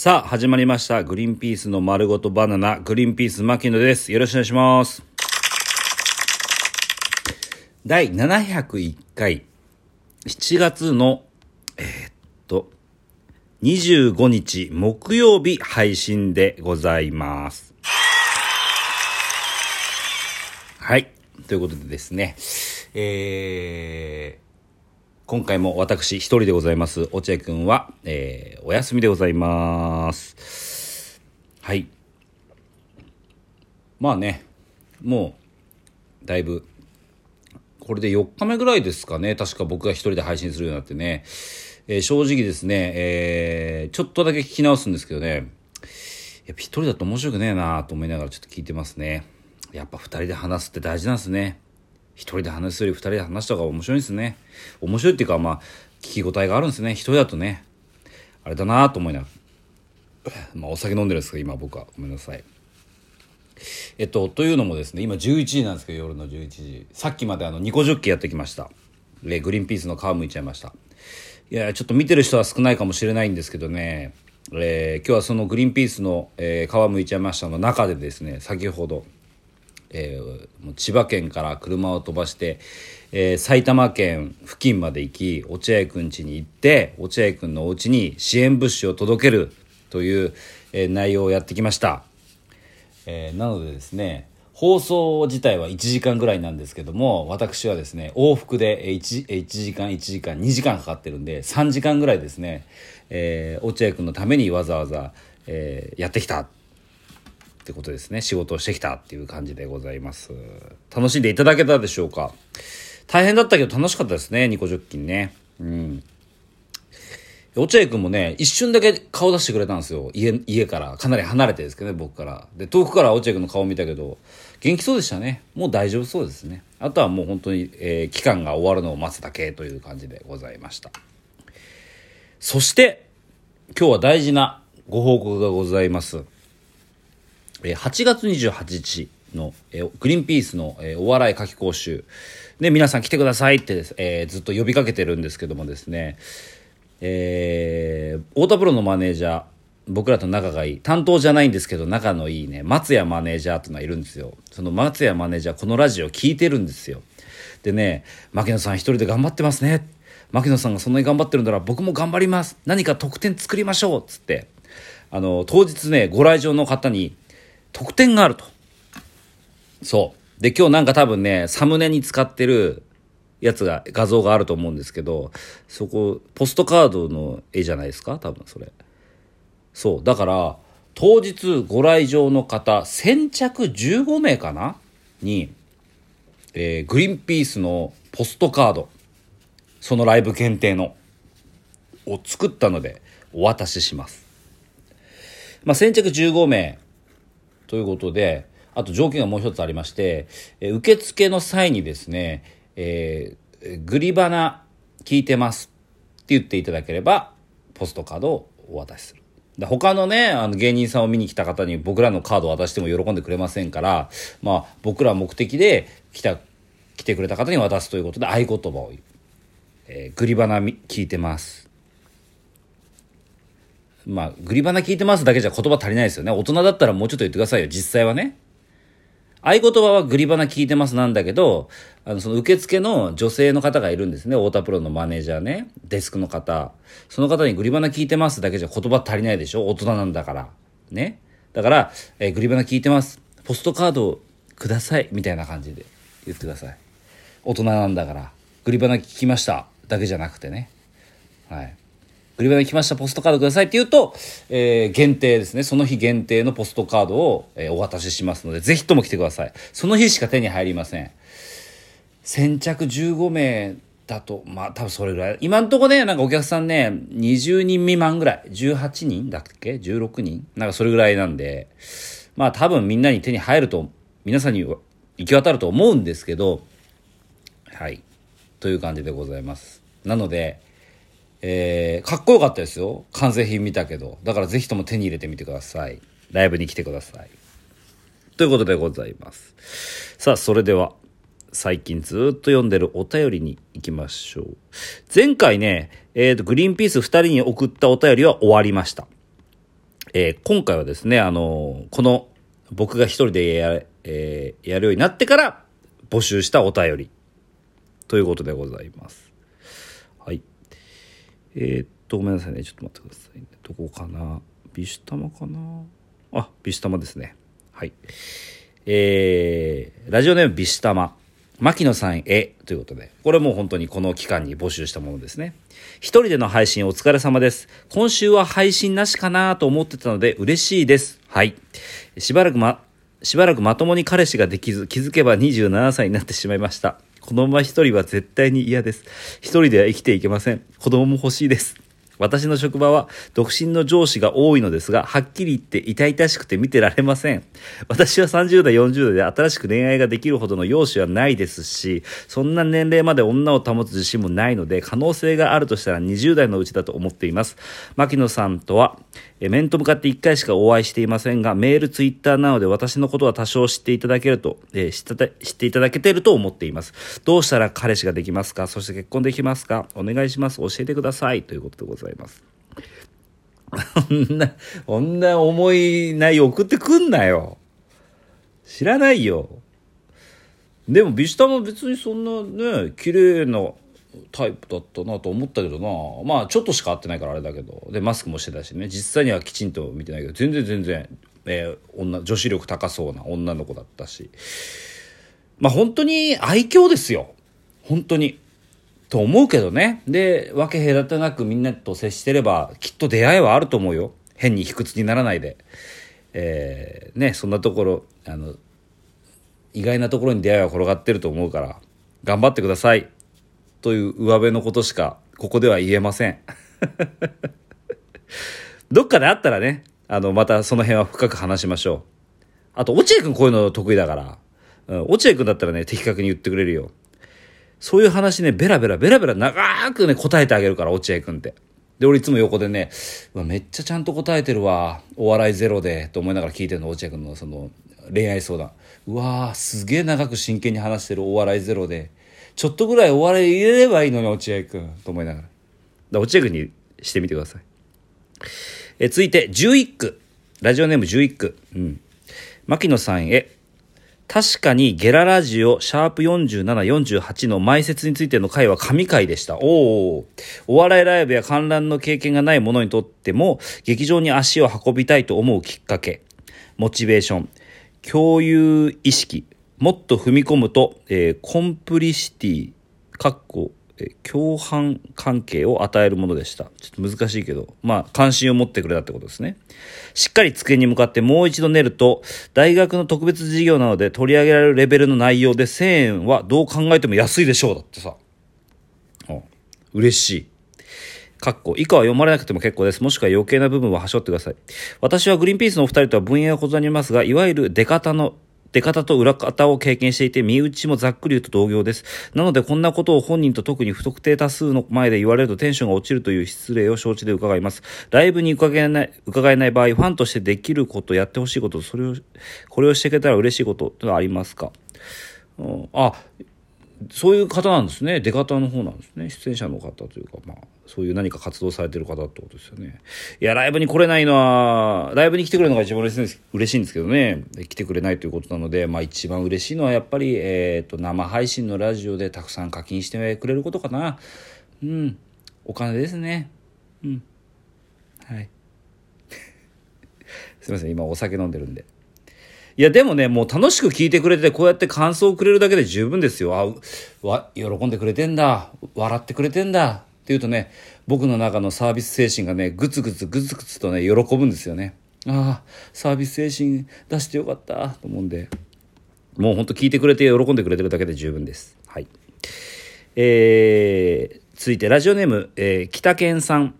さあ、始まりました。グリーンピースの丸ごとバナナ、グリーンピース牧野です。よろしくお願いします。第701回、7月の、えーっと、25日木曜日配信でございます。はい。ということでですね、えー、今回も私一人でございます。落合くんは、えー、お休みでございます。はい。まあね、もう、だいぶ、これで4日目ぐらいですかね。確か僕が一人で配信するようになってね。えー正直ですね、えーちょっとだけ聞き直すんですけどね、やっぱ一人だと面白くねえなと思いながらちょっと聞いてますね。やっぱ二人で話すって大事なんですね。一人で話すより二人で話した方が面白いですね。面白いっていうか、まあ、聞き応えがあるんですね。一人だとね、あれだなと思いながら。まあ、お酒飲んでるんですけど、今僕は。ごめんなさい。えっと、というのもですね、今11時なんですけど、夜の11時。さっきまであの、ニコジョッキやってきました。で、グリーンピースの皮むいちゃいました。いや、ちょっと見てる人は少ないかもしれないんですけどね、えー今日はそのグリーンピースの、えー皮むいちゃいましたの中でですね、先ほど、えー千葉県から車を飛ばして、えー埼玉県付近まで行き落合くん家に行って落合くんのお家に支援物資を届けるという、えー内容をやってきました、えーなのでですね放送自体は1時間ぐらいなんですけども私はですね往復で 1, 1時間1時間2時間かかってるんで3時間ぐらいですね、えー落合くんのためにわざわざ、えーやってきた。ってことですね。仕事をしてきたっていう感じでございます。楽しんでいただけたでしょうか。大変だったけど楽しかったですねニコジョッキンね。うん。落合君もね一瞬だけ顔出してくれたんですよ。家家から。かなり離れてですけどね僕から。で遠くから落合君の顔見たけど元気そうでしたね。もう大丈夫そうですね。あとはもう本当に、えー期間が終わるのを待つだけという感じでございました。そして今日は大事なご報告がございます。8月28日の、えーグリーンピースの、えーお笑い夏季講習。で皆さん来てくださいってです、えーずっと呼びかけてるんですけどもですね。えー太田プロのマネージャー僕らと仲がいい。担当じゃないんですけど仲のいいね。松谷マネージャーっていうのがいるんですよ。その松谷マネージャーこのラジオ聞いてるんですよ。でね牧野さん一人で頑張ってますね。牧野さんがそんなに頑張ってるんなら僕も頑張ります。何か特典作りましょう。っつって。あの当日ねご来場の方に特典があると。そう。で今日なんか多分ねサムネに使ってるやつが画像があると思うんですけどそこポストカードの絵じゃないですか？多分それ。そう。だから当日ご来場の方先着15名かな？に、えーグリーンピースのポストカードそのライブ限定のを作ったのでお渡しします。まあ先着15名。ということで、あと条件がもう一つありまして、え受付の際にですね、えーグリバナ聞いてますって言っていただければ、ポストカードをお渡しする。で他のね、あの芸人さんを見に来た方に僕らのカードを渡しても喜んでくれませんから、まあ僕ら目的で来た、来てくれた方に渡すということで合言葉を、えーグリバナ聞いてます。まあ、グリバナ聞いてますだけじゃ言葉足りないですよね。大人だったらもうちょっと言ってくださいよ、実際はね。合言葉はグリバナ聞いてますなんだけど、あの、その受付の女性の方がいるんですね。太田プロのマネージャーね。デスクの方。その方にグリバナ聞いてますだけじゃ言葉足りないでしょ大人なんだから。ね。だから、えーグリバナ聞いてます。ポストカードください。みたいな感じで言ってください。大人なんだから。グリバナ聞きました。だけじゃなくてね。はい。グリバナに来ましたポストカードくださいって言うと、えー限定ですね。その日限定のポストカードを、えーお渡ししますので、ぜひとも来てください。その日しか手に入りません。先着15名だと、まあ多分それぐらい。今んとこね、なんかお客さんね、20人未満ぐらい。18人だっけ ?16 人？なんかそれぐらいなんで、まあ多分みんなに手に入ると、皆さんに行き渡ると思うんですけど、はい。という感じでございます。なので、えーかっこよかったですよ。完成品見たけど。だからぜひとも手に入れてみてください。ライブに来てください。ということでございます。さあ、それでは、最近ずっと読んでるお便りに行きましょう。前回ね、えっ、と、グリーンピース2人に送ったお便りは終わりました。えー今回はですね、あのこの僕が一人でや,、えーやるようになってから募集したお便りということでございます。はい。えーっと、ごめんなさいね。ちょっと待ってくださいね。どこかな？ビシュタマかな？あ、ビシュタマですね。はい。えー、ラジオネームビシュタマ。牧野さんへということで、これも本当にこの期間に募集したものですね。一人での配信お疲れ様です。今週は配信なしかなと思ってたので嬉しいです。はい。しばらくま、しばらくまともに彼氏ができず、気づけば27歳になってしまいました。このまま一人は絶対に嫌です。一人では生きていけません。子供も欲しいです。私の職場は独身の上司が多いのですが、はっきり言って痛々しくて見てられません。私は30代、40代で新しく恋愛ができるほどの容姿はないですし、そんな年齢まで女を保つ自信もないので、可能性があるとしたら20代のうちだと思っています。牧野さんとは、え面と向かって1回しかお会いしていませんが、メール、ツイッターなどで私のことは多少知っていただけると、え知っていただけてると思っています。どうしたら彼氏ができますか？そして結婚できますか？お願いします。教えてください。ということでございますざいます。こんな、こんな重い内容送ってくんなよ。知らないよ。でも、ビシタも別にそんなね、綺麗なタイプだったなと思ったけどな。まあ、ちょっとしか会ってないからあれだけど。で、マスクもしてたしね。実際にはきちんと見てないけど、全然全然、えー女、女子力高そうな女の子だったし。まあ、本当に愛嬌ですよ。本当に。と思うけどね。で、分け隔てなくみんなと接してれば、きっと出会いはあると思うよ。変に卑屈にならないで。えーね、そんなところ、あの、意外なところに出会いは転がってると思うから、頑張ってください。という上辺のことしか、ここでは言えません。どっかで会ったらね、あの、またその辺は深く話しましょう。あと、落合くんこういうの得意だから、うん、落合くんだったらね、的確に言ってくれるよ。そういう話ね、ベラベラベラベラ長くね、答えてあげるから、落合くんって。で、俺いつも横でね、うわめっちゃちゃんと答えてるわ。お笑いゼロで、と思いながら聞いてるの、落合くんのその、恋愛相談。うわー、すげえ長く真剣に話してるお笑いゼロで、ちょっとぐらいお笑い入れればいいのに、落合くん。と思いながら。だ落合くんにしてみてください。え続いて、11区。ラジオネーム11区。うん。牧野さんへ。確かにゲララジオシャープ47、48の埋設についての回は神回でした。おお。お笑いライブや観覧の経験がない者にとっても、劇場に足を運びたいと思うきっかけ。モチベーション。共有意識。もっと踏み込むと、えーコンプリシティ、かっこ、共犯関係を与えるものでした。ちょっと難しいけど、まあ、関心を持ってくれたってことですね。しっかり机に向かってもう一度練ると、大学の特別授業なので取り上げられるレベルの内容で1000円はどう考えても安いでしょう。だってさ。うん嬉しい。かっこ以下は読まれなくても結構です。もしくは余計な部分は端折ってください。私はグリーンピースのお二人とは分野が異なりますが、いわゆる出方の出方と裏方を経験していて、身内もざっくり言うと同業です。なので、こんなことを本人と特に不特定多数の前で言われるとテンションが落ちるという失礼を承知で伺います。ライブに伺えない、伺えない場合、ファンとしてできること、やってほしいこと、それを、これをしていけたら嬉しいこと、というのはありますか？うん、あ、そういう方なんですね。出方の方なんですね。出演者の方というか、まあ、そういう何か活動されてる方ってことですよね。いや、ライブに来れないのは、ライブに来てくれるのが一番嬉しいんです嬉しいんですけどね。来てくれないということなので、まあ一番嬉しいのはやっぱり、えっ、と、生配信のラジオでたくさん課金してくれることかな。うん。お金ですね。うん。はい。すいません、今お酒飲んでるんで。いや、でもね、もう楽しく聞いてくれて、こうやって感想をくれるだけで十分ですよ。あ、わ、喜んでくれてんだ。笑ってくれてんだ。っていうとね、僕の中のサービス精神がね、ぐつぐつぐつぐつとね、喜ぶんですよね。ああ、サービス精神出してよかった、と思うんで。もうほんと聞いてくれて喜んでくれてるだけで十分です。はい。えー、続いてラジオネーム、えー北健さん。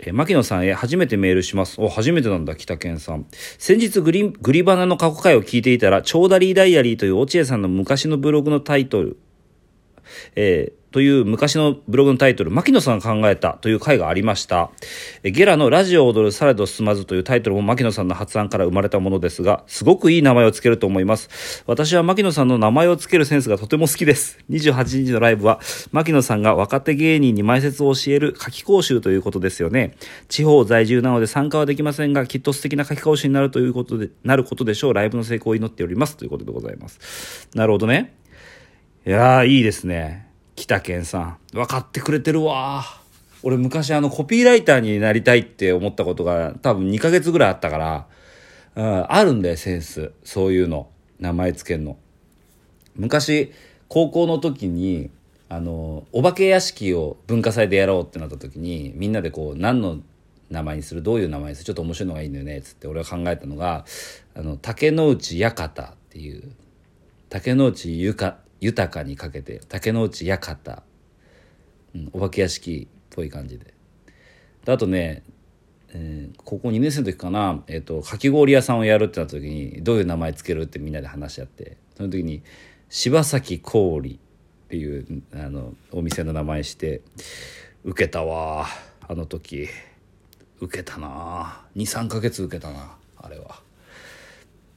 えー牧野さんへ初めてメールします。お、初めてなんだ、北健さん。先日グリ、グリバナの過去回を聞いていたら、チョーダリーダイアリーという落合さんの昔のブログのタイトル、えーという昔のブログのタイトル、牧野さんが考えたという回がありました。えゲラのラジオを踊るされど進まずというタイトルも牧野さんの発案から生まれたものですが、すごくいい名前をつけると思います。私は牧野さんの名前をつけるセンスがとても好きです。28日のライブは、牧野さんが若手芸人に前説を教える夏季講習ということですよね。地方在住なので参加はできませんが、きっと素敵な夏季講習になるということで、なることでしょう。ライブの成功を祈っております。ということでございます。なるほどね。いやー、いいですね。北健さん。分かってくれてるわ俺昔あのコピーライターになりたいって思ったことが多分2ヶ月ぐらいあったから、うん、あるんだよ、センス。そういうの。名前つけんの。昔、高校の時に、あの、お化け屋敷を文化祭でやろうってなった時に、みんなでこう、何の名前にする？どういう名前にする？ちょっと面白いのがいいんだよね、つって俺が考えたのが、あの、竹之内館っていう、竹之内ゆか豊かにかけて竹之内館、うん、お化け屋敷っぽい感じで。であとね、えー高校2年生の時かな、えー、とかき氷屋さんをやるってなった時にどういう名前つけるってみんなで話し合ってその時に柴崎氷っていうあのお店の名前して受けたわあの時。受けたな23ヶ月受けたなあれは。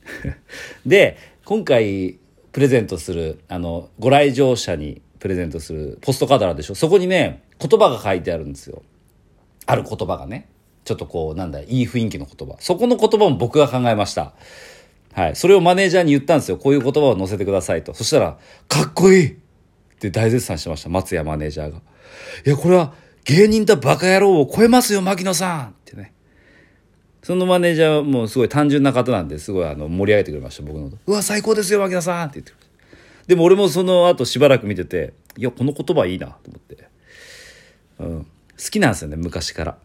で今回プレゼントするあのご来場者にプレゼントするポストカードあるでしょ？そこにね言葉が書いてあるんですよ。ある言葉がね。ちょっとこうなんだいい雰囲気の言葉。そこの言葉も僕が考えました。はい。それをマネージャーに言ったんですよ。こういう言葉を載せてくださいと。そしたらかっこいい!って大絶賛してました。松谷マネージャーが。いやこれは芸人とバカ野郎を超えますよ牧野さん!ってね。そのマネージャーもすごい単純な方なんですごいあの盛り上げてくれました僕のうわ最高ですよ牧野さんって言って。くれでも俺もその後しばらく見てていやこの言葉いいなと思って、うん、好きなんですよね昔から。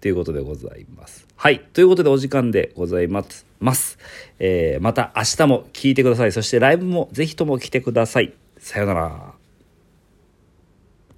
ということでございます。はい。ということでお時間でございます。ます、えーまた明日も聞いてください。そしてライブもぜひとも来てください。さようなら。